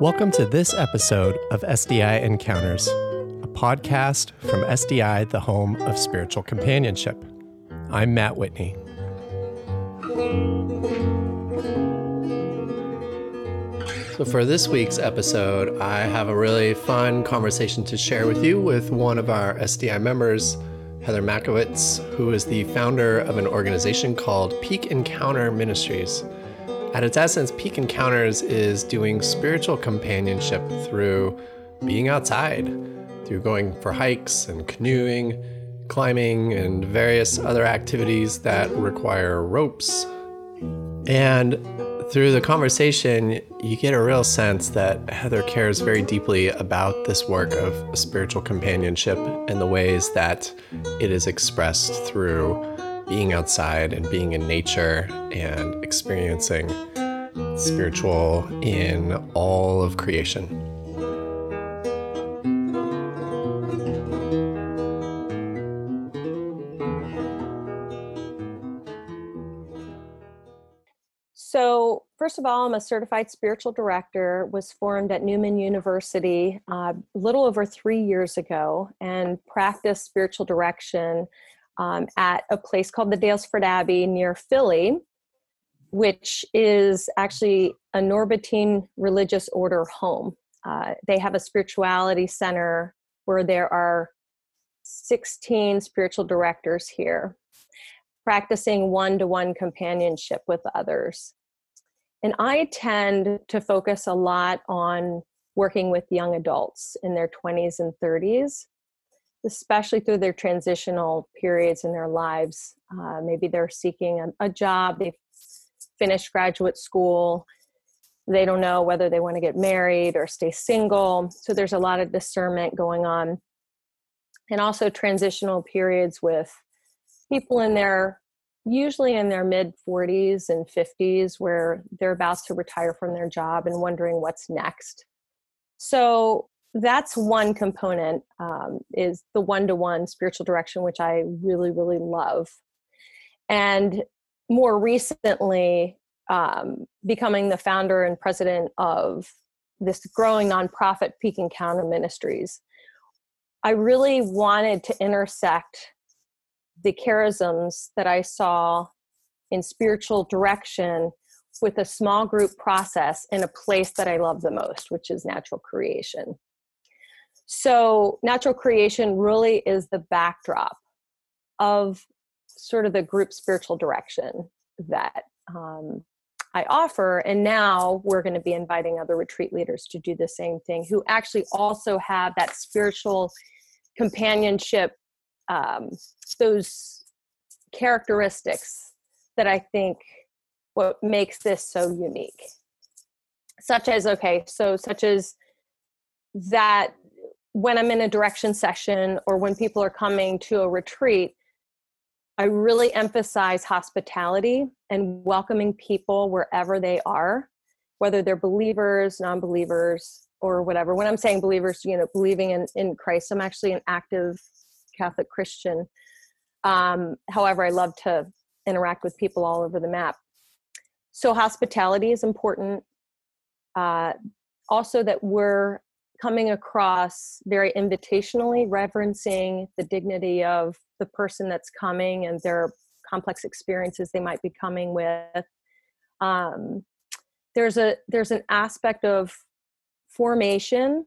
Welcome to this episode of SDI Encounters, a podcast from SDI, the home of spiritual companionship. I'm Matt Whitney. So, for this week's episode, I have a really fun conversation to share with you with one of our SDI members, Heather Makowitz, who is the founder of an organization called Peak Encounter Ministries. At its essence, Peak Encounters is doing spiritual companionship through being outside, through going for hikes and canoeing, climbing, and various other activities that require ropes. And through the conversation, you get a real sense that Heather cares very deeply about this work of spiritual companionship and the ways that it is expressed through being outside and being in nature and experiencing spiritual in all of creation. So, first of all, I'm a certified spiritual director, was formed at Neumann University uh, a little over three years ago, and practiced spiritual direction um, at a place called the Daylesford Abbey near Philly, which is actually a Norbertine religious order home. Uh, they have a spirituality center where there are 16 spiritual directors here practicing one to one companionship with others. And I tend to focus a lot on working with young adults in their 20s and 30s especially through their transitional periods in their lives. Uh, maybe they're seeking a, a job, they've finished graduate school, they don't know whether they want to get married or stay single. So there's a lot of discernment going on. And also transitional periods with people in their usually in their mid 40s and 50s where they're about to retire from their job and wondering what's next. So that's one component um, is the one-to-one spiritual direction which i really really love. And more recently um, becoming the founder and president of this growing nonprofit peak encounter ministries i really wanted to intersect the charisms that i saw in spiritual direction with a small group process in a place that i love the most which is natural creation so, natural creation really is the backdrop of sort of the group spiritual direction that um, I offer. And now we're going to be inviting other retreat leaders to do the same thing who actually also have that spiritual companionship, um, those characteristics that I think what makes this so unique. Such as, okay, so such as that when I'm in a direction session or when people are coming to a retreat, I really emphasize hospitality and welcoming people wherever they are, whether they're believers, non believers, or whatever. When I'm saying believers, you know, believing in, in Christ, I'm actually an active Catholic Christian. Um, however, I love to interact with people all over the map. So, hospitality is important. Uh, also, that we're coming across very invitationally, reverencing the dignity of the person that's coming and their complex experiences they might be coming with. Um, there's a there's an aspect of formation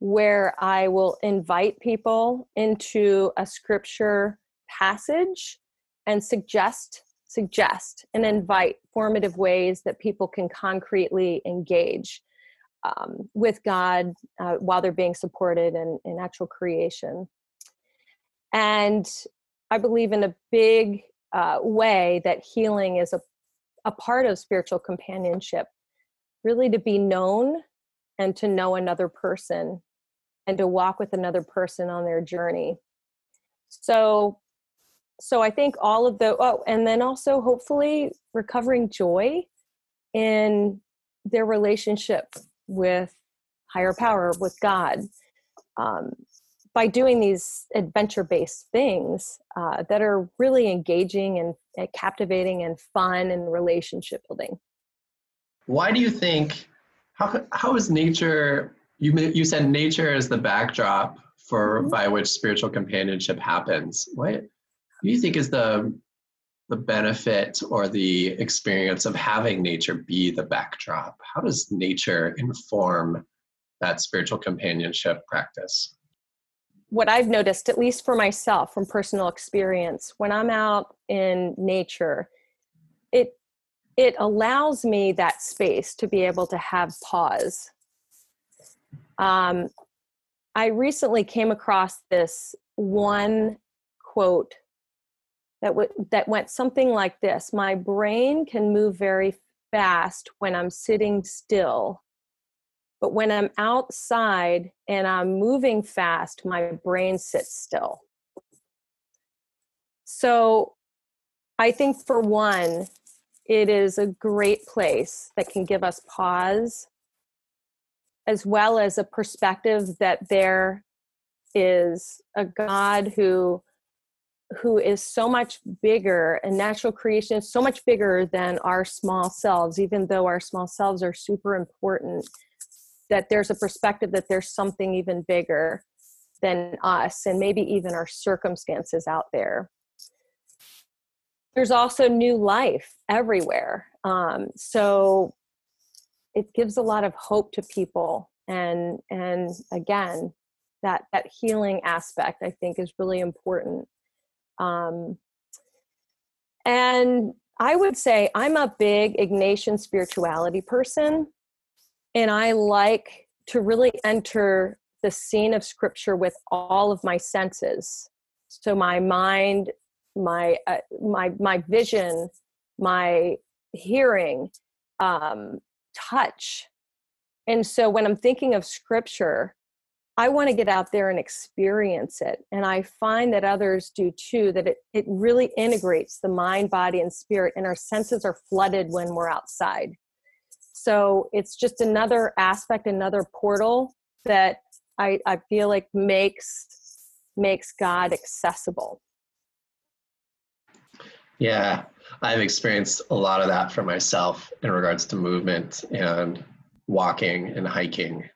where I will invite people into a scripture passage and suggest suggest and invite formative ways that people can concretely engage um, with God uh, while they're being supported in, in natural creation. And I believe in a big uh, way that healing is a, a part of spiritual companionship, really to be known and to know another person and to walk with another person on their journey. So, so I think all of the, oh, and then also hopefully recovering joy in their relationship with higher power, with God, um, by doing these adventure based things uh, that are really engaging and, and captivating and fun and relationship building. Why do you think How, how is nature, you, you said nature is the backdrop for mm-hmm. by which spiritual companionship happens. What do you think is the the benefit or the experience of having nature be the backdrop? How does nature inform that spiritual companionship practice? What I've noticed, at least for myself from personal experience, when I'm out in nature, it it allows me that space to be able to have pause. Um, I recently came across this one quote that w- that went something like this. My brain can move very fast when i'm sitting still but when i'm outside and i'm moving fast my brain sits still. So i think for one it is a great place that can give us pause as well as a perspective that there is a god who who is so much bigger and natural creation is so much bigger than our small selves even though our small selves are super important that there's a perspective that there's something even bigger than us and maybe even our circumstances out there. There's also new life everywhere. Um, so it gives a lot of hope to people. And and again that that healing aspect i think is really important um, and I would say I'm a big Ignatian spirituality person, and I like to really enter the scene of scripture with all of my senses. So my mind, my uh, my my vision, my hearing, um, touch. And so when I'm thinking of scripture, I want to get out there and experience it. And I find that others do too, that it, it really integrates the mind, body, and spirit, and our senses are flooded when we're outside. So it's just another aspect, another portal that I, I feel like makes makes God accessible. Yeah, I've experienced a lot of that for myself in regards to movement and walking and hiking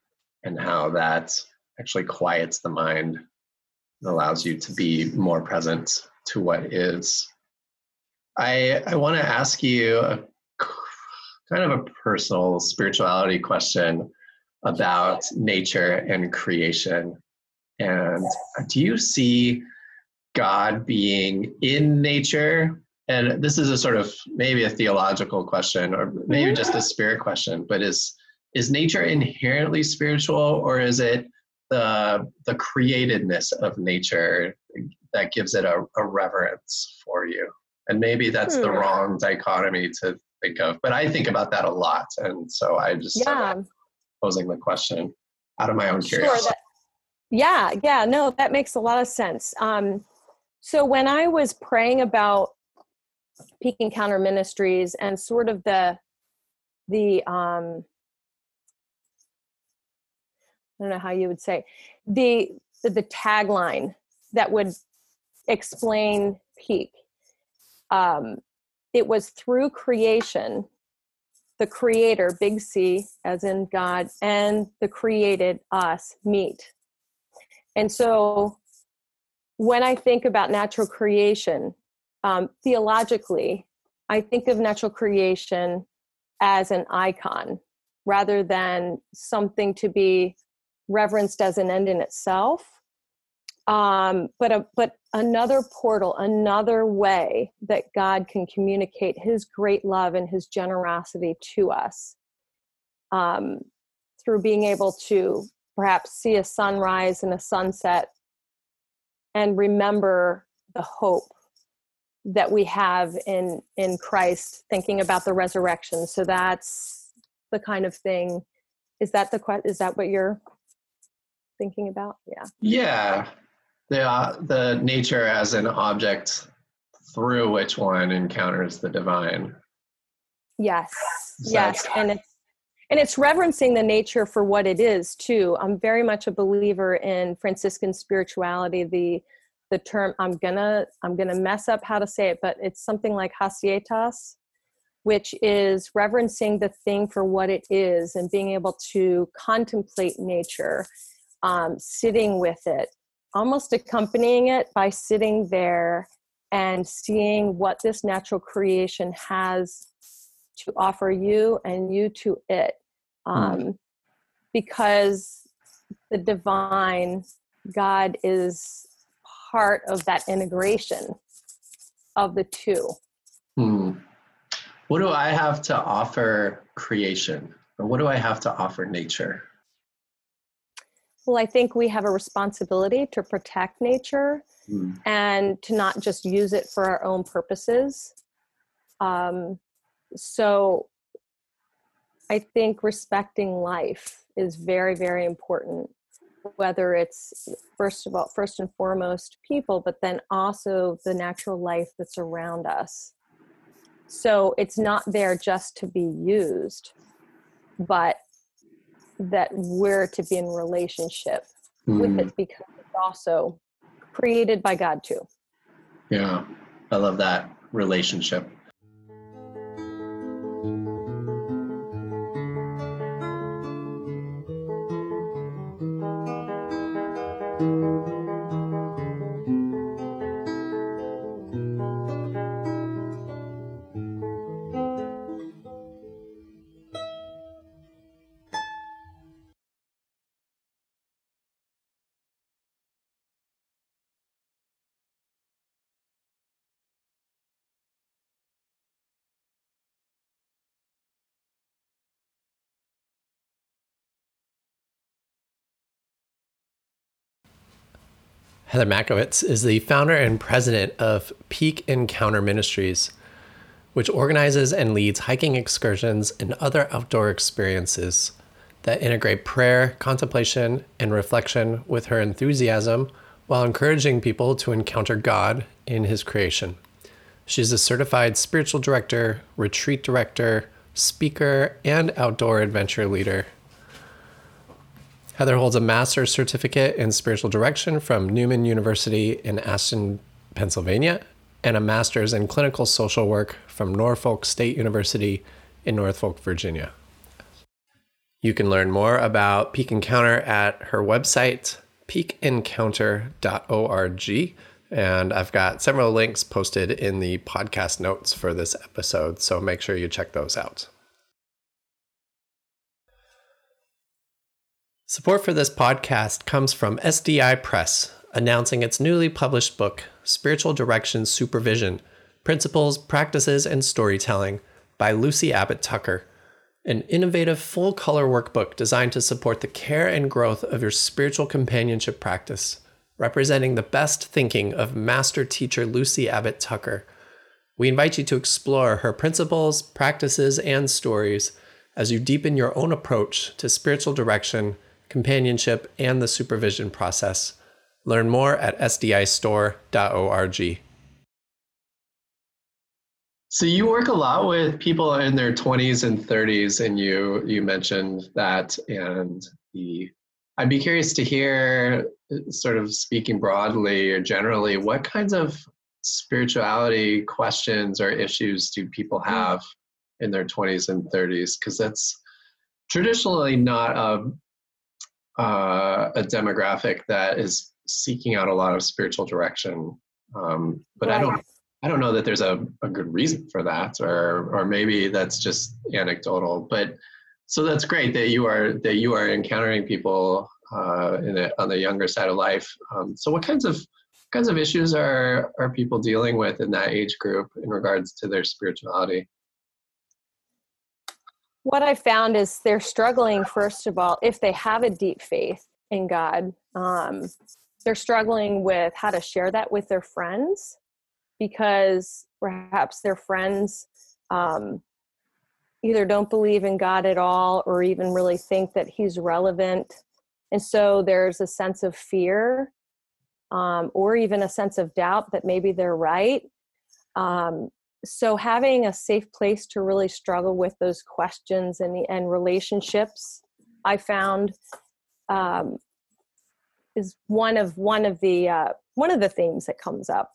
and how that's actually quiets the mind and allows you to be more present to what is. I, I want to ask you a kind of a personal spirituality question about nature and creation. And do you see God being in nature? And this is a sort of maybe a theological question or maybe just a spirit question, but is is nature inherently spiritual or is it the the createdness of nature that gives it a, a reverence for you and maybe that's hmm. the wrong dichotomy to think of but i think about that a lot and so i just yeah. posing the question out of my own curiosity sure, that, yeah yeah no that makes a lot of sense um, so when i was praying about peak encounter ministries and sort of the the um I don't know how you would say the the, the tagline that would explain peak. Um, it was through creation, the creator, big C, as in God, and the created us meet. And so when I think about natural creation, um, theologically, I think of natural creation as an icon rather than something to be reverenced as an end in itself. Um, but a, but another portal another way that god can communicate his great love and his generosity to us um, through being able to perhaps see a sunrise and a sunset and remember the hope that we have in in christ thinking about the resurrection. So that's the kind of thing is that the is that what you're thinking about? Yeah. Yeah. The uh, the nature as an object through which one encounters the divine. Yes. Yes and it's and it's reverencing the nature for what it is too. I'm very much a believer in franciscan spirituality the the term i'm gonna i'm gonna mess up how to say it but it's something like hasietas which is reverencing the thing for what it is and being able to contemplate nature, um, sitting with it, almost accompanying it by sitting there and seeing what this natural creation has to offer you and you to it. Um, mm. Because the divine God is part of that integration of the two. Hmm. What do I have to offer creation? Or what do I have to offer nature? Well, I think we have a responsibility to protect nature mm. and to not just use it for our own purposes. Um, so I think respecting life is very, very important, whether it's first of all, first and foremost people, but then also the natural life that's around us. So it's not there just to be used, but that we're to be in relationship mm. with it hmm. because it's also created by God too. Yeah, I love that relationship. Heather Makowitz is the founder and president of Peak Encounter Ministries, which organizes and leads hiking excursions and other outdoor experiences that integrate prayer, contemplation, and reflection with her enthusiasm while encouraging people to encounter God in His creation. She's a certified spiritual director, retreat director, speaker, and outdoor adventure leader Heather holds a master's certificate in spiritual direction from Neumann University in Ashton, Pennsylvania, and a master's in clinical social work from Norfolk State University in Norfolk, Virginia. You can learn more about Peak Encounter at her website, peakencounter.org. And I've got several links posted in the podcast notes for this episode, so make sure you check those out. Support for this podcast comes from SDI Press, announcing its newly published book, Spiritual Direction Supervision Principles, Practices, and Storytelling by Lucy Abbott Tucker, an innovative full color workbook designed to support the care and growth of your spiritual companionship practice, representing the best thinking of master teacher Lucy Abbott Tucker. We invite you to explore her principles, practices, and stories as you deepen your own approach to spiritual direction companionship, and the supervision process. Learn more at sdistore.org. So you work a lot with people in their 20s and 30s, and you you mentioned that, and the I'd be curious to hear, sort of speaking broadly or generally, what kinds of spirituality questions or issues do people mm. have in their 20s and 30s? Because that's traditionally not a uh, a demographic that is seeking out a lot of spiritual direction. Um, but right. I don't I don't know that there's a, a good reason for that, or or maybe that's just anecdotal. But so that's great that you are that you are encountering people uh, in the, on the younger side of life. Um, so what kinds of kinds of issues are are people dealing with in that age group in regards to their spirituality? What I found is they're struggling, first of all, if they have a deep faith in God, um, they're struggling with how to share that with their friends because perhaps their friends um, either don't believe in God at all or even really think that He's relevant. And so there's a sense of fear um, or even a sense of doubt that maybe they're right. Um, so having a safe place to really struggle with those questions and the and relationships i found um, is one of one of the uh, one of the themes that comes up.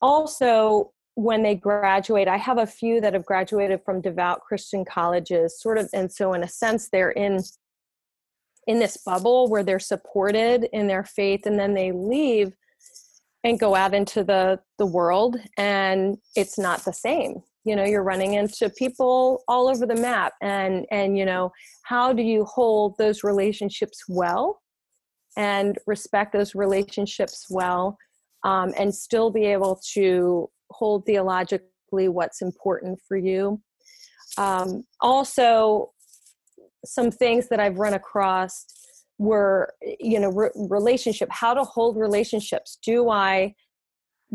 Also when they graduate i have a few that have graduated from devout christian colleges sort of and so in a sense they're in in this bubble where they're supported in their faith and then they leave and go out into the the world and it's not the same you know you're running into people all over the map and and you know how do you hold those relationships well and respect those relationships well um, and still be able to hold theologically what's important for you. Um, also, some things that I've run across were, you know, re- relationship, how to hold relationships. Do I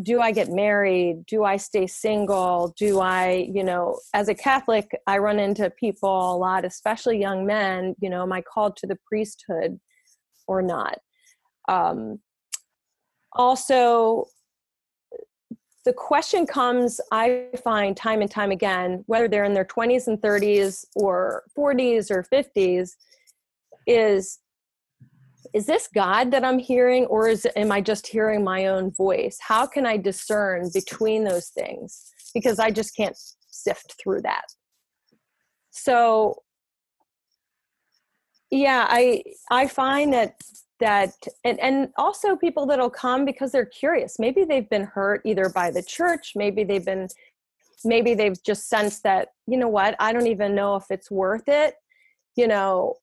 do I get married? Do I stay single? Do I, you know, as a Catholic, I run into people a lot, especially young men, you know, am I called to the priesthood or not? Um, also, the question comes, I find time and time again, whether they're in their 20s and 30s or 40s or 50s, is is this God that I'm hearing, or is am I just hearing my own voice? How can I discern between those things? Because I just can't sift through that. So yeah, I I find that that and, and also people that'll come because they're curious maybe they've been hurt either by the church maybe they've been maybe they've just sensed that you know what i don't even know if it's worth it you know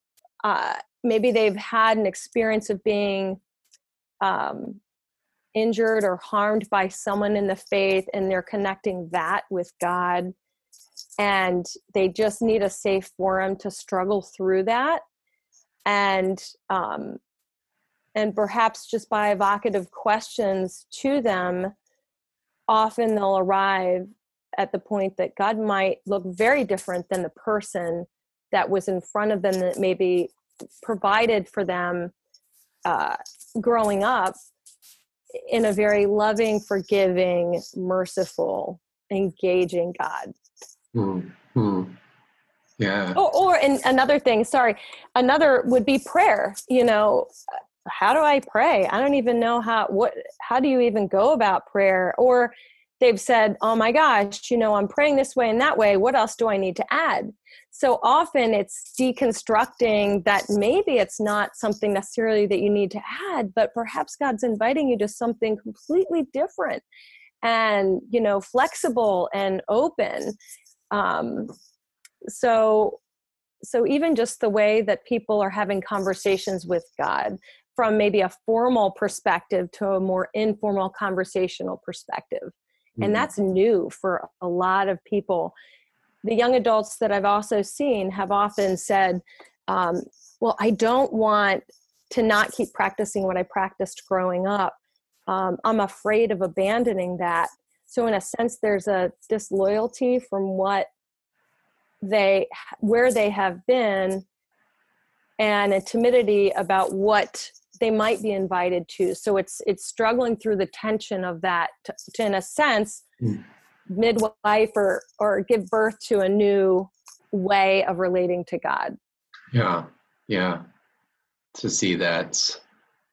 uh, maybe they've had an experience of being um, injured or harmed by someone in the faith and they're connecting that with god and they just need a safe forum to struggle through that. And um, and perhaps just by evocative questions to them often they'll arrive at the point that god might look very different than the person that was in front of them that maybe provided for them uh, growing up in a very loving forgiving merciful engaging god mm-hmm. yeah or, or and another thing sorry another would be prayer you know how do I pray? I don't even know how what how do you even go about prayer? Or they've said, "Oh my gosh, you know, I'm praying this way and that way. What else do I need to add?" So often it's deconstructing that maybe it's not something necessarily that you need to add, but perhaps God's inviting you to something completely different and, you know, flexible and open. Um, so so even just the way that people are having conversations with god from maybe a formal perspective to a more informal conversational perspective. Mm-hmm. And that's new for a lot of people. The young adults that I've also seen have often said, um, Well, I don't want to not keep practicing what I practiced growing up. Um, I'm afraid of abandoning that. So, in a sense, there's a disloyalty from what they, where they have been, and a timidity about what they might be invited to. So it's it's struggling through the tension of that to, to in a sense mm. midwife or or give birth to a new way of relating to god. Yeah yeah. To see that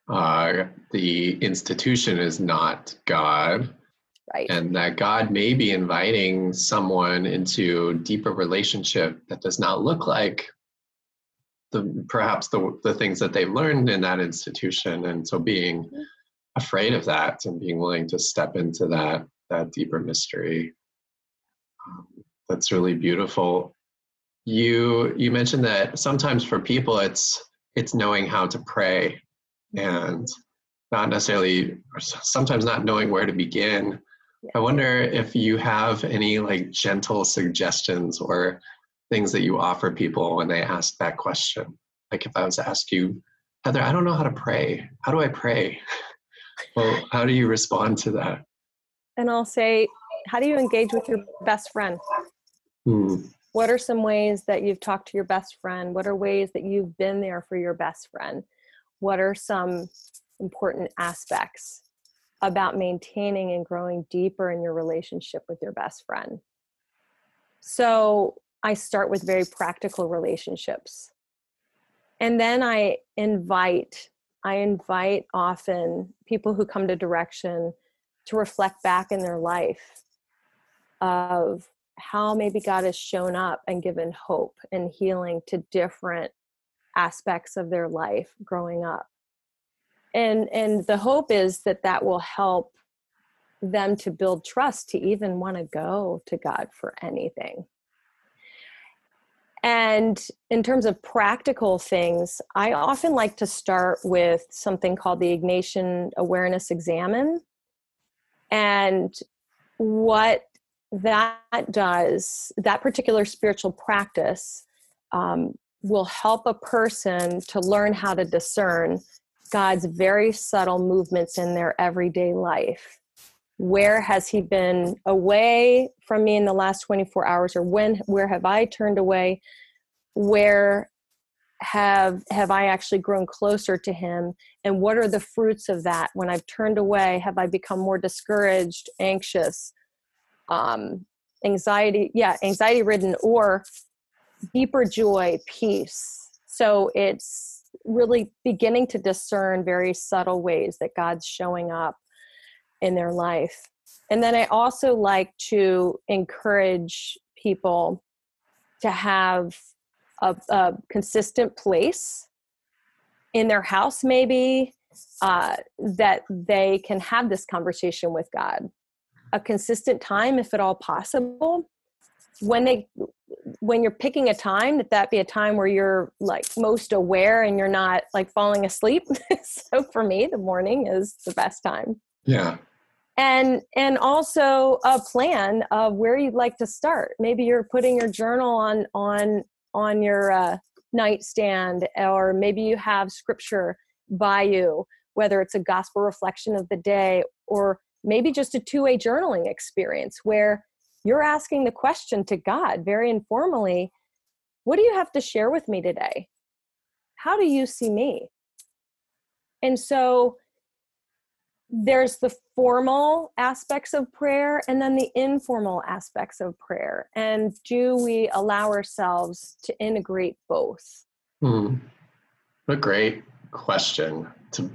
uh, the institution is not god. Right. And that god may be inviting someone into deeper relationship that does not look like the perhaps the the things that they've learned in that institution. And so being mm-hmm. afraid of that and being willing to step into that that deeper mystery um, that's really beautiful. You you mentioned that sometimes for people it's it's knowing how to pray and not necessarily sometimes not knowing where to begin. I wonder if you have any like gentle suggestions or things that you offer people when they ask that question. Like if I was to ask you, Heather, I don't know how to pray. How do I pray? well, how do you respond to that? And I'll say, how do you engage with your best friend? Hmm. What are some ways that you've talked to your best friend? What are ways that you've been there for your best friend? What are some important aspects about maintaining and growing deeper in your relationship with your best friend? So, I start with very practical relationships. And then I invite, I invite often people who come to direction to reflect back in their life of how maybe God has shown up and given hope and healing to different aspects of their life growing up. And and the hope is that that will help them to build trust to even want to go to God for anything. And in terms of practical things, I often like to start with something called the Ignatian Awareness Examen. And what that does, that particular spiritual practice, um, will help a person to learn how to discern God's very subtle movements in their everyday life. Where has He been away from me in the last 24 hours, or when? Where have I turned away? Where have have I actually grown closer to Him? And what are the fruits of that? When I've turned away, have I become more discouraged, anxious, um, anxiety? Yeah, anxiety ridden, or deeper joy, peace. So it's really beginning to discern very subtle ways that God's showing up in their life. And then I also like to encourage people to have a, a consistent place in their house, maybe, uh, that they can have this conversation with God. A consistent time, if at all possible. When they when you're picking a time that that be a time where you're like most aware and you're not like falling asleep so for me the morning is the best time yeah and and also a plan of where you'd like to start maybe you're putting your journal on on on your uh, nightstand or maybe you have scripture by you whether it's a gospel reflection of the day or maybe just a two-way journaling experience where you're asking the question to God very informally what do you have to share with me today? How do you see me? And so there's the formal aspects of prayer and then the informal aspects of prayer. And do we allow ourselves to integrate both? Hmm. What a great question to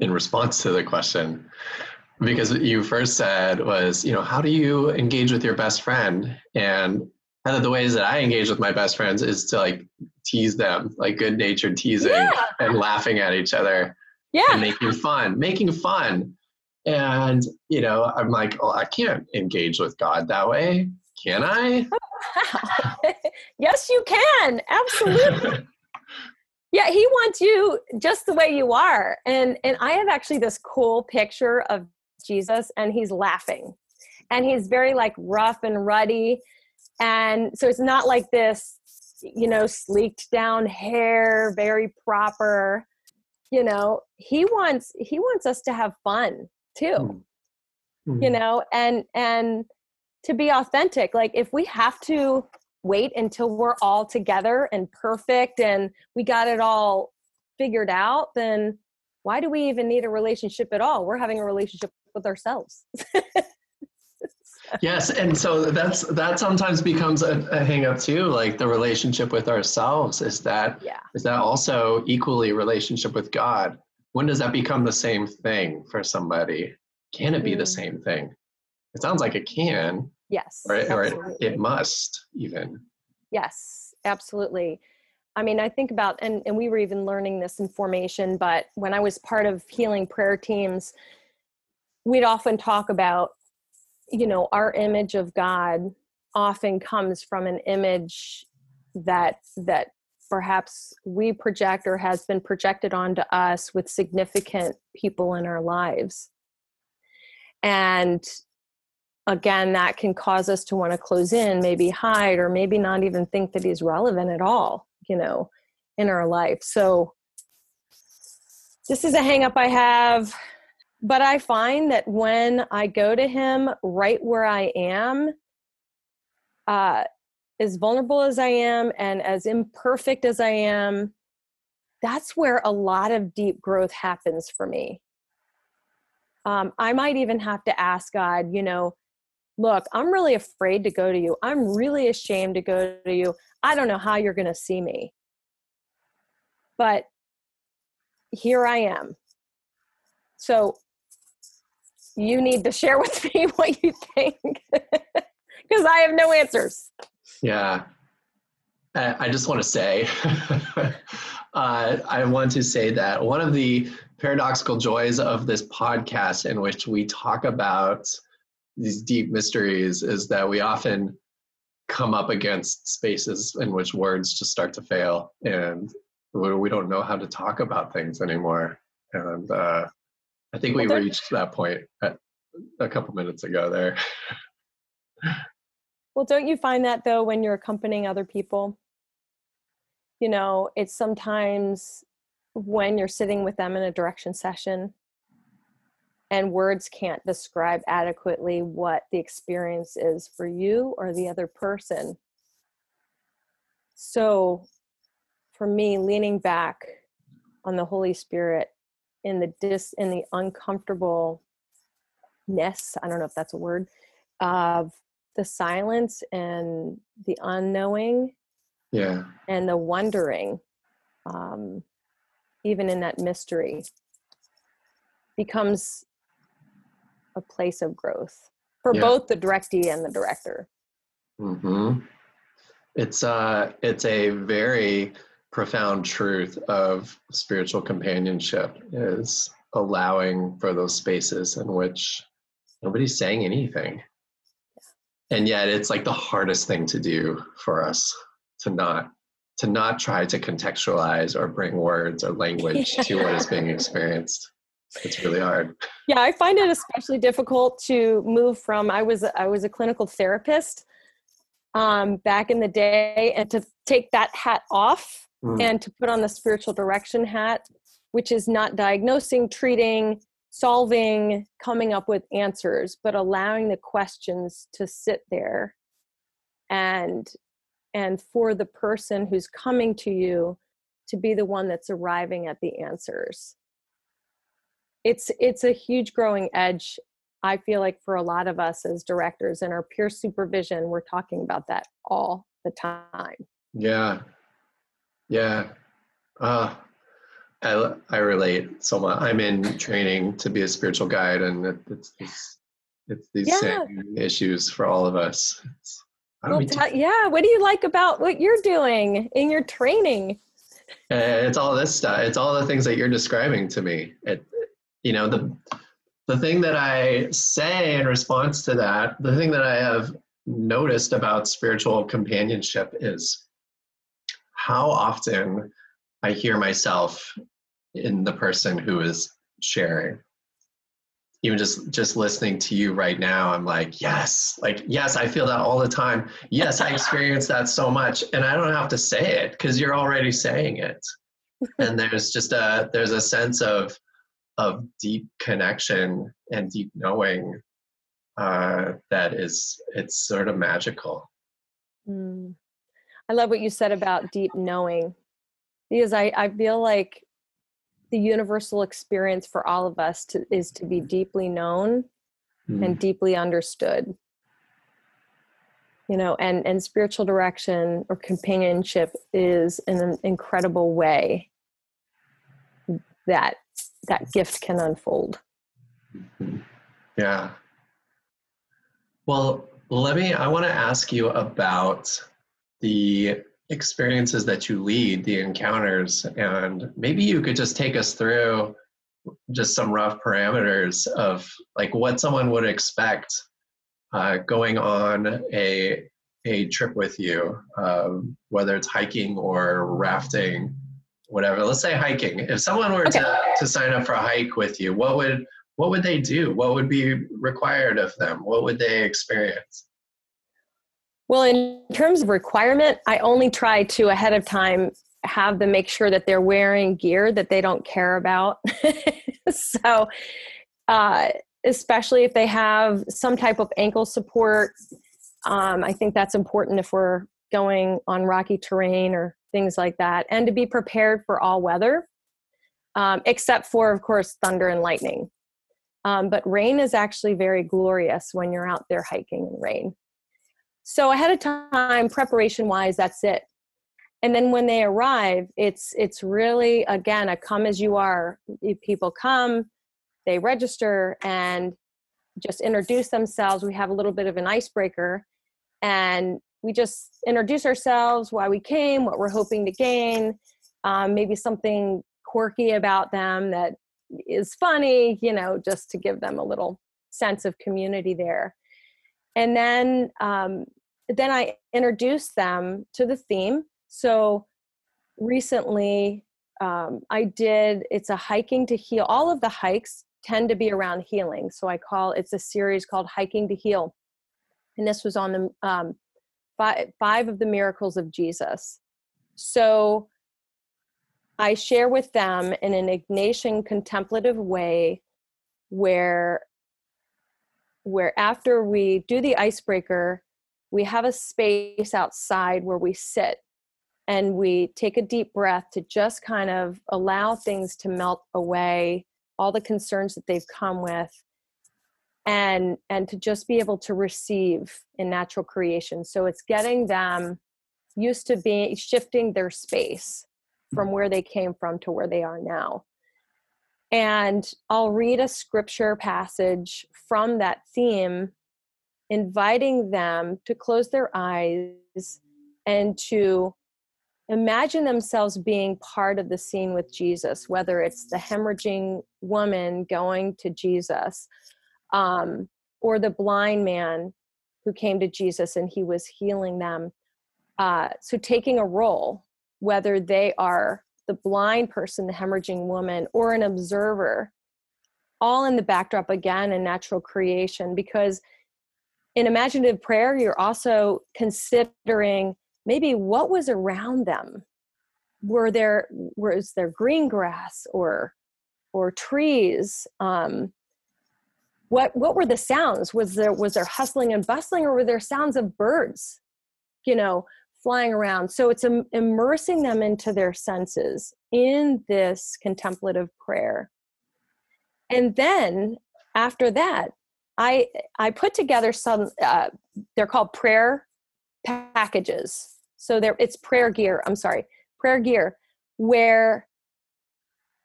in response to the question because you first said was you know how do you engage with your best friend and one of the ways that i engage with my best friends is to like tease them like good natured teasing yeah. and laughing at each other yeah. making fun making fun. And you know i'm like oh i can't engage with god that way. Can i? Yes you can. Absolutely. Yeah he wants you just the way you are. And and i have actually this cool picture of Jesus and he's laughing. And he's very like rough and ruddy. And so it's not like this, you know, sleeked down hair, very proper. You know, he wants he wants us to have fun too. Mm-hmm. You know, and and to be authentic. Like if we have to wait until we're all together and perfect and we got it all figured out, then why do we even need a relationship at all? We're having a relationship with ourselves. yes, and so that's that sometimes becomes a, a hang up too, like the relationship with ourselves. Is that yeah. is that also equally relationship with God? When does that become the same thing for somebody? Can it be mm. the same thing? It sounds like it can. Yes. Or, or it, it must even. Yes, absolutely. I mean, I think about, and, and we were even learning this in formation, but when I was part of healing prayer teams, we'd often talk about you know our image of god often comes from an image that that perhaps we project or has been projected onto us with significant people in our lives. And again that can cause us to want to close in maybe hide or maybe not even think that he's relevant at all you know in our life. So this is a hang up i have but I find that when I go to him right where I am, uh, as vulnerable as I am and as imperfect as I am, that's where a lot of deep growth happens for me. Um, I might even have to ask God, you know, look, I'm really afraid to go to you. I'm really ashamed to go to you. I don't know how you're going to see me. But here I am. So you need to share with me what you think. because I have no answers. Yeah. I just want to say, uh, I want to say that one of the paradoxical joys of this podcast, in which we talk about these deep mysteries, is that we often come up against spaces in which words just start to fail and we don't know how to talk about things anymore. And uh, I think we well, reached that point a couple minutes ago there. well, don't you find that though when you're accompanying other people? You know, it's sometimes when you're sitting with them in a direction session and words can't describe adequately what the experience is for you or the other person. So, for me, leaning back on the Holy Spirit in the dis in the uncomfortableness, I don't know if that's a word, of the silence and the unknowing, yeah, and the wondering, um, even in that mystery, becomes a place of growth for yeah. both the directee and the director. Mm-hmm. It's uh, it's a very profound truth of spiritual companionship is allowing for those spaces in which nobody's saying anything. And yet it's like the hardest thing to do for us to not to not try to contextualize or bring words or language to what is being experienced it's really hard yeah i find it especially difficult to move from i was i was a clinical therapist um, back in the day and to take that hat off mm. and to put on the spiritual direction hat which is not diagnosing treating solving coming up with answers but allowing the questions to sit there and and for the person who's coming to you to be the one that's arriving at the answers. It's it's a huge growing edge i feel like for a lot of us as directors and our peer supervision. We're talking about that all the time. Yeah yeah. Uh i i relate so much i'm in training to be a spiritual guide and it, it's it's, it's these yeah. same issues for all of us. Well, yeah what do you like about what you're doing in your training? It's all this stuff it's all the things that you're describing to me. It, you know the the thing that i say in response to that the thing that i have noticed about spiritual companionship is how often i hear myself in the person who is sharing. Even just just listening to you right now i'm like yes. Like yes i feel that all the time. Yes i experience that so much and i don't have to say it because you're already saying it. And there's just a there's a sense of of deep connection and deep knowing uh, that is it's sort of magical. Mm. I love what you said about deep knowing because i i feel like the universal experience for all of us to, is to be deeply known mm. and deeply understood you know and and spiritual direction or companionship is an incredible way that that gift can unfold. Yeah. Well, let me, I want to ask you about the experiences that you lead, the encounters, and maybe you could just take us through just some rough parameters of like what someone would expect uh, going on a a trip with you, um, whether it's hiking or rafting whatever. Let's say hiking. If someone were okay. to, to sign up for a hike with you what would what would they do? What would be required of them? What would they experience well in terms of requirement i only try to ahead of time have them make sure that they're wearing gear that they don't care about so uh, especially if they have some type of ankle support um, i think that's important if we're going on rocky terrain or things like that, and to be prepared for all weather, um, except for, of course, thunder and lightning. Um, but rain is actually very glorious when you're out there hiking in rain. So ahead of time, preparation wise, that's it. And then when they arrive, it's it's really again a come as you are. People come, they register, and just introduce themselves. We have a little bit of an icebreaker, and we just introduce ourselves, why we came, what we're hoping to gain, um, maybe something quirky about them that is funny, you know, just to give them a little sense of community there. And then um, then I introduce them to the theme. So recently um, I did it's a hiking to heal. All of the hikes tend to be around healing. So I call it's a series called Hiking to Heal. And this was on the um, five, five of the miracles of Jesus. So I share with them in an Ignatian contemplative way where where after we do the icebreaker, we have a space outside where we sit and we take a deep breath to just kind of allow things to melt away, all the concerns that they've come with, and and to just be able to receive in natural creation. So it's getting them used to being shifting their space from where they came from to where they are now. And I'll read a scripture passage from that theme, inviting them to close their eyes and to imagine themselves being part of the scene with Jesus, whether it's the hemorrhaging woman going to Jesus um, or the blind man who came to Jesus and he was healing them. Uh, so taking a role, whether they are the blind person, the hemorrhaging woman, or an observer, all in the backdrop again in natural creation. Because in imaginative prayer, you're also considering maybe what was around them. Were there was there green grass or or trees? Um, what what were the sounds? Was there was there hustling and bustling, or were there sounds of birds? You know, flying around. So it's Im- immersing them into their senses in this contemplative prayer. And then after that, I I put together some. Uh, they're called prayer packages. So there, it's prayer gear. I'm sorry, prayer gear, where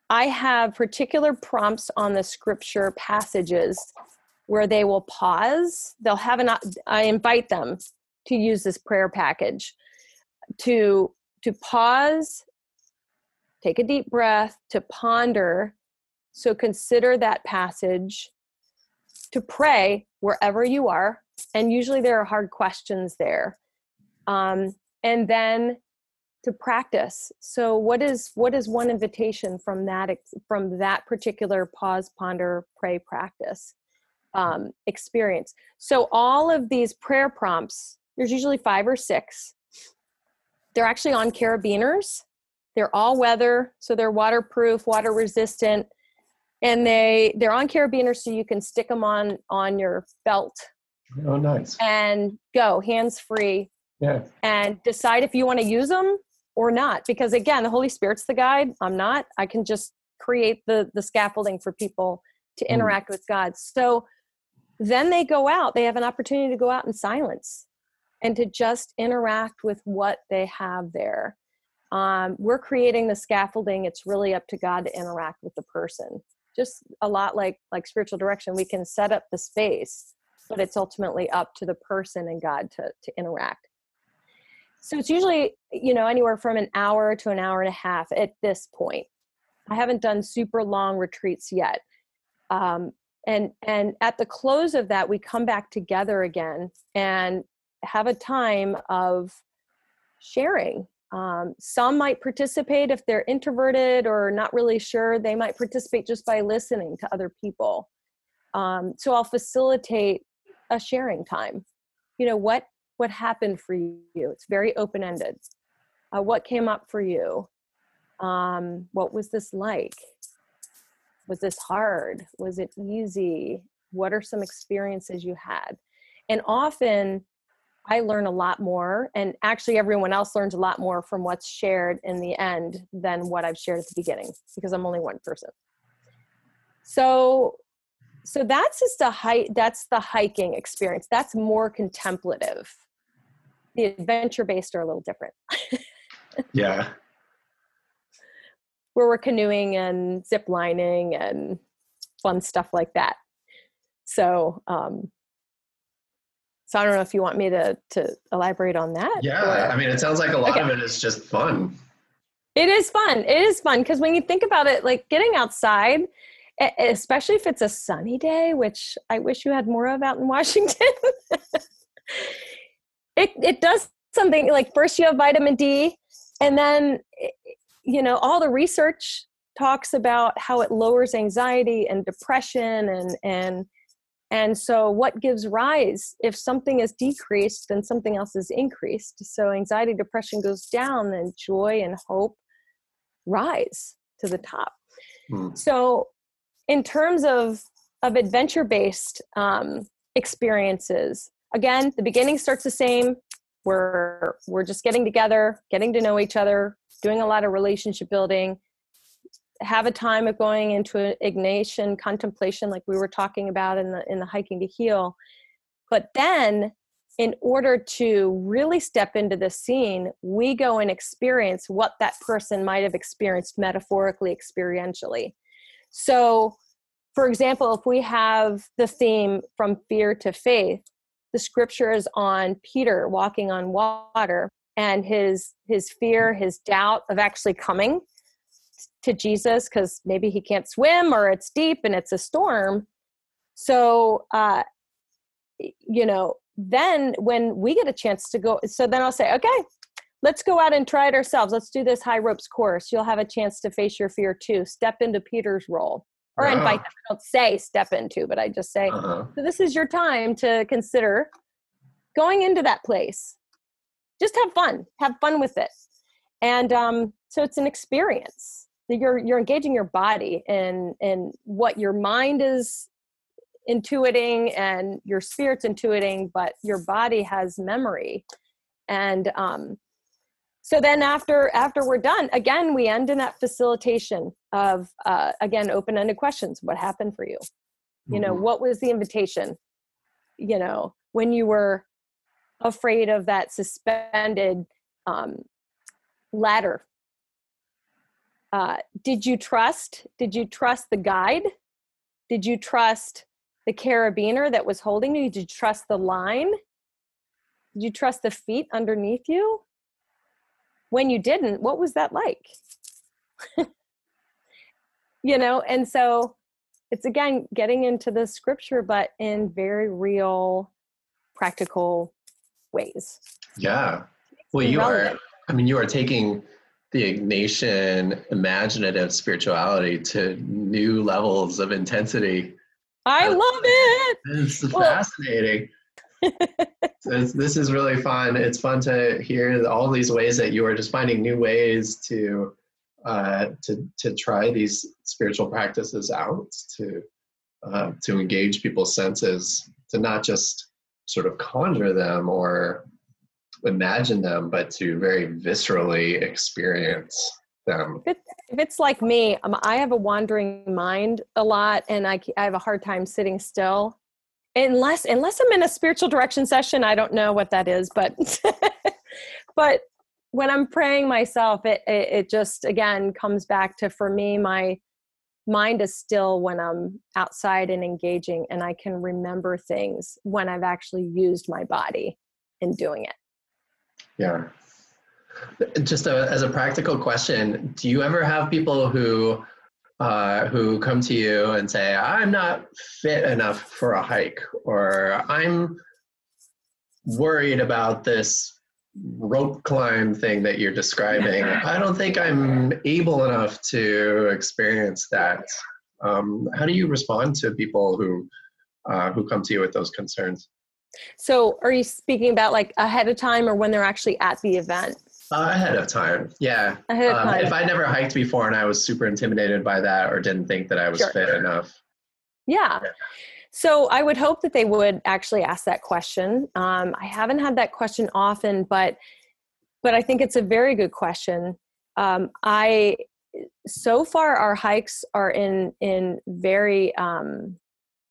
I have particular prompts on the scripture passages where they will pause. They'll have an. I invite them to use this prayer package to to pause take a deep breath to ponder so consider that passage to pray wherever you are and usually there are hard questions there. Um, and then to practice. So what is what is one invitation from that from that particular pause ponder pray practice um, experience? So all of these prayer prompts there's usually five or six. They're actually on carabiners. They're all weather, so they're waterproof, water resistant, and they they're on carabiners so you can stick them on on your belt. Oh, nice. And go hands free. Yeah. And decide if you want to use them or not, because again, the Holy Spirit's the guide. I'm not. I can just create the the scaffolding for people to mm. interact mm. with God. So then they go out. They have an opportunity to go out in silence and to just interact with what they have there. Um, we're creating the scaffolding. It's really up to God to interact with the person. Just a lot like like spiritual direction, we can set up the space, but it's ultimately up to the person and God to to interact. So it's usually you know anywhere from an hour to an hour and a half at this point. I haven't done super long retreats yet. Um, and and at the close of that we come back together again and have a time of sharing. Um, some might participate if they're introverted or not really sure. They might participate just by listening to other people. Um, so I'll facilitate a sharing time. You know what what happened for you? It's very open ended. Uh, what came up for you? Um, what was this like? Was this hard? Was it easy? What are some experiences you had? And often I learn a lot more, and actually, everyone else learns a lot more from what's shared in the end than what I've shared at the beginning because I'm only one person. So, so that's just a hike. That's the hiking experience. That's more contemplative. The adventure based are a little different. yeah. Where we're canoeing and zip lining and fun stuff like that. So, um, so I don't know if you want me to to elaborate on that. Yeah, or... I mean, it sounds like a lot okay. of it is just fun. It is fun. It is fun because when you think about it, like getting outside, especially if it's a sunny day, which I wish you had more of out in Washington. it it does something like first you have vitamin D, and then you know all the research talks about how it lowers anxiety and depression and and and so what gives rise if something is decreased then something else is increased. So anxiety depression goes down and joy and hope rise to the top. Mm. so in terms of of adventure based um, experiences again the beginning starts the same. We're we're just getting together getting to know each other doing a lot of relationship building have a time of going into an Ignatian contemplation like we were talking about in the in the hiking to heal but then in order to really step into the scene we go and experience what that person might have experienced metaphorically experientially. So for example if we have the theme from fear to faith the scripture is on peter walking on water and his his fear his doubt of actually coming to Jesus because maybe he can't swim or it's deep and it's a storm. So, uh, you know, then when we get a chance to go, so then I'll say, okay, let's go out and try it ourselves. Let's do this high ropes course. You'll have a chance to face your fear too. Step into Peter's role or uh-huh. invite them. I don't say step into, but I just say, uh-huh. so this is your time to consider going into that place. Just have fun, have fun with it. And um, so it's an experience you're you're engaging your body in in what your mind is intuiting and your spirit's intuiting but your body has memory. And um so then after after we're done again we end in that facilitation of uh, again open-ended questions. What happened for you? You know mm-hmm. what was the invitation? You know when you were afraid of that suspended um, ladder uh, did you trust did you trust the guide? Did you trust the carabiner that was holding you? Did you trust the line? Did you trust the feet underneath you? When you didn't what was that like? You know and so it's again getting into the scripture but in very real practical ways. Yeah. Well you relevant. are i mean you are taking the Ignatian imaginative spirituality to new levels of intensity. I love it. It's well, fascinating. this is really fun. It's fun to hear all these ways that you are just finding new ways to uh, to to try these spiritual practices out to uh, to engage people's senses to not just sort of conjure them or imagine them, but to very viscerally experience them. If, if it's like me, um, I have a wandering mind a lot, and I, I have a hard time sitting still. Unless unless I'm in a spiritual direction session, I don't know what that is, but but when I'm praying myself, it, it it just again comes back to for me my mind is still when I'm outside and engaging, and I can remember things when I've actually used my body in doing it. Yeah. Just a, as a practical question, do you ever have people who uh, who come to you and say, "I'm not fit enough for a hike," or "I'm worried about this rope climb thing that you're describing. I don't think I'm able enough to experience that." Um, how do you respond to people who uh, who come to you with those concerns? So, are you speaking about like ahead of time or when they're actually at the event? Uh, ahead of time, yeah. Ahead of um, time. if I never hiked before and I was super intimidated by that or didn't think that I was sure. fit enough. Yeah. yeah. So I would hope that they would actually ask that question. Um, I haven't had that question often, but but I think it's a very good question. Um, I so far our hikes are in in very um,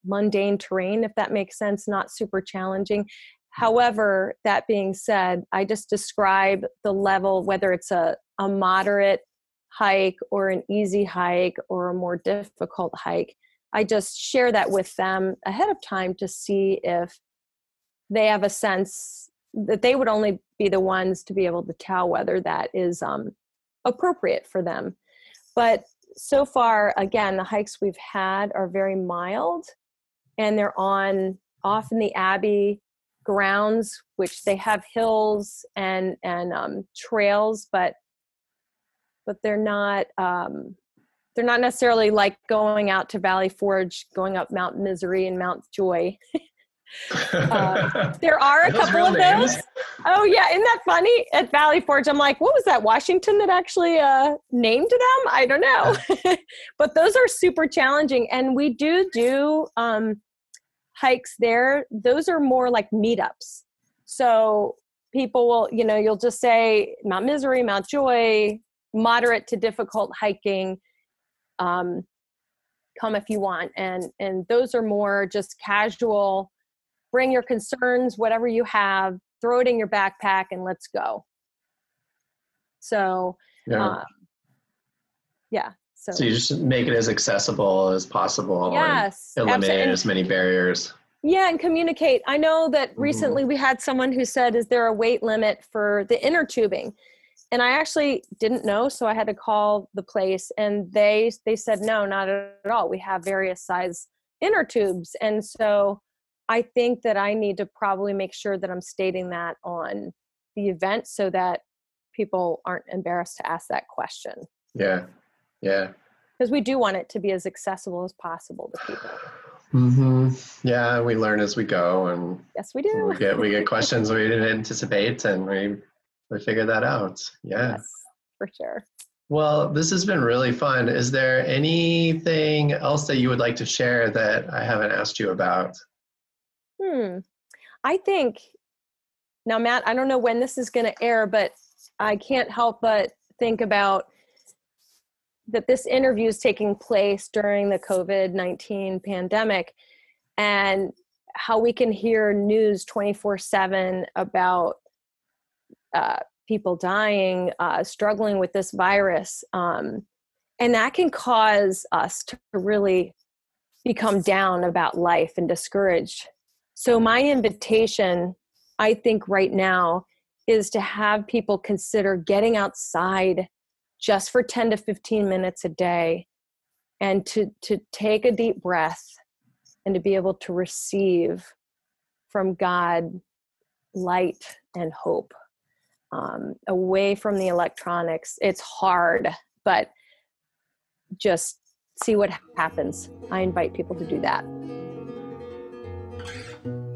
mundane terrain, if that makes sense, not super challenging. However, that being said, I just describe the level, whether it's a, a moderate hike or an easy hike or a more difficult hike. I just share that with them ahead of time to see if they have a sense that they would only be the ones to be able to tell whether that is um, appropriate for them. But so far, again, the hikes we've had are very mild and they're on off in the Abbey grounds, which they have hills and, and um, trails, but but they're not um, they're not necessarily like going out to Valley Forge, going up Mount Misery and Mount Joy. uh, there are a couple of names? those. Oh yeah, isn't that funny? At Valley Forge, I'm like, what was that? Washington that actually uh, named them? I don't know. but those are super challenging, and we do do um, hikes there. Those are more like meetups. So people will, you know, you'll just say Mount Misery, Mount Joy, moderate to difficult hiking. Um, come if you want, and and those are more just casual bring your concerns, whatever you have, throw it in your backpack, and let's go. So, yeah. Um, yeah. So, so you just make it as accessible as possible. Yes. eliminate absolutely. as many barriers. Yeah, and communicate. I know that mm-hmm. recently we had someone who said, "Is there a weight limit for the inner tubing?" And I actually didn't know, so I had to call the place, and they they said, "No, not at all. We have various size inner tubes." And so I think that I need to probably make sure that I'm stating that on the event so that people aren't embarrassed to ask that question. Yeah. Yeah. Because we do want it to be as accessible as possible to people. Mm-hmm. Yeah, we learn as we go, and yes, we do. We get we get questions we didn't anticipate, and we we figure that out. Yeah, yes, for sure. Well, this has been really fun. Is there anything else that you would like to share that I haven't asked you about? Hmm. I think now, Matt, I don't know when this is going to air, but I can't help but think about that this interview is taking place during the COVID 19 pandemic and how we can hear news 24 7 about uh, people dying, uh, struggling with this virus. Um, and that can cause us to really become down about life and discouraged so, my invitation, I think, right now is to have people consider getting outside just for 10 to 15 minutes a day and to, to take a deep breath and to be able to receive from God light and hope um, away from the electronics. It's hard, but just see what happens. I invite people to do that.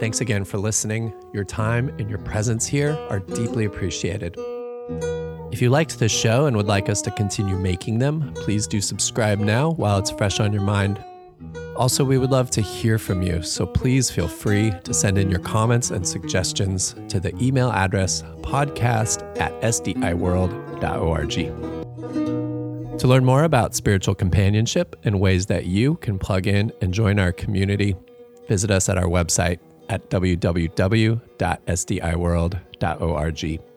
Thanks again for listening. Your time and your presence here are deeply appreciated. If you liked this show and would like us to continue making them, please do subscribe now while it's fresh on your mind. Also, we would love to hear from you, so please feel free to send in your comments and suggestions to the email address podcast at sdiworld.org. To learn more about spiritual companionship and ways that you can plug in and join our community, visit us at our website at www.sdiworld.org.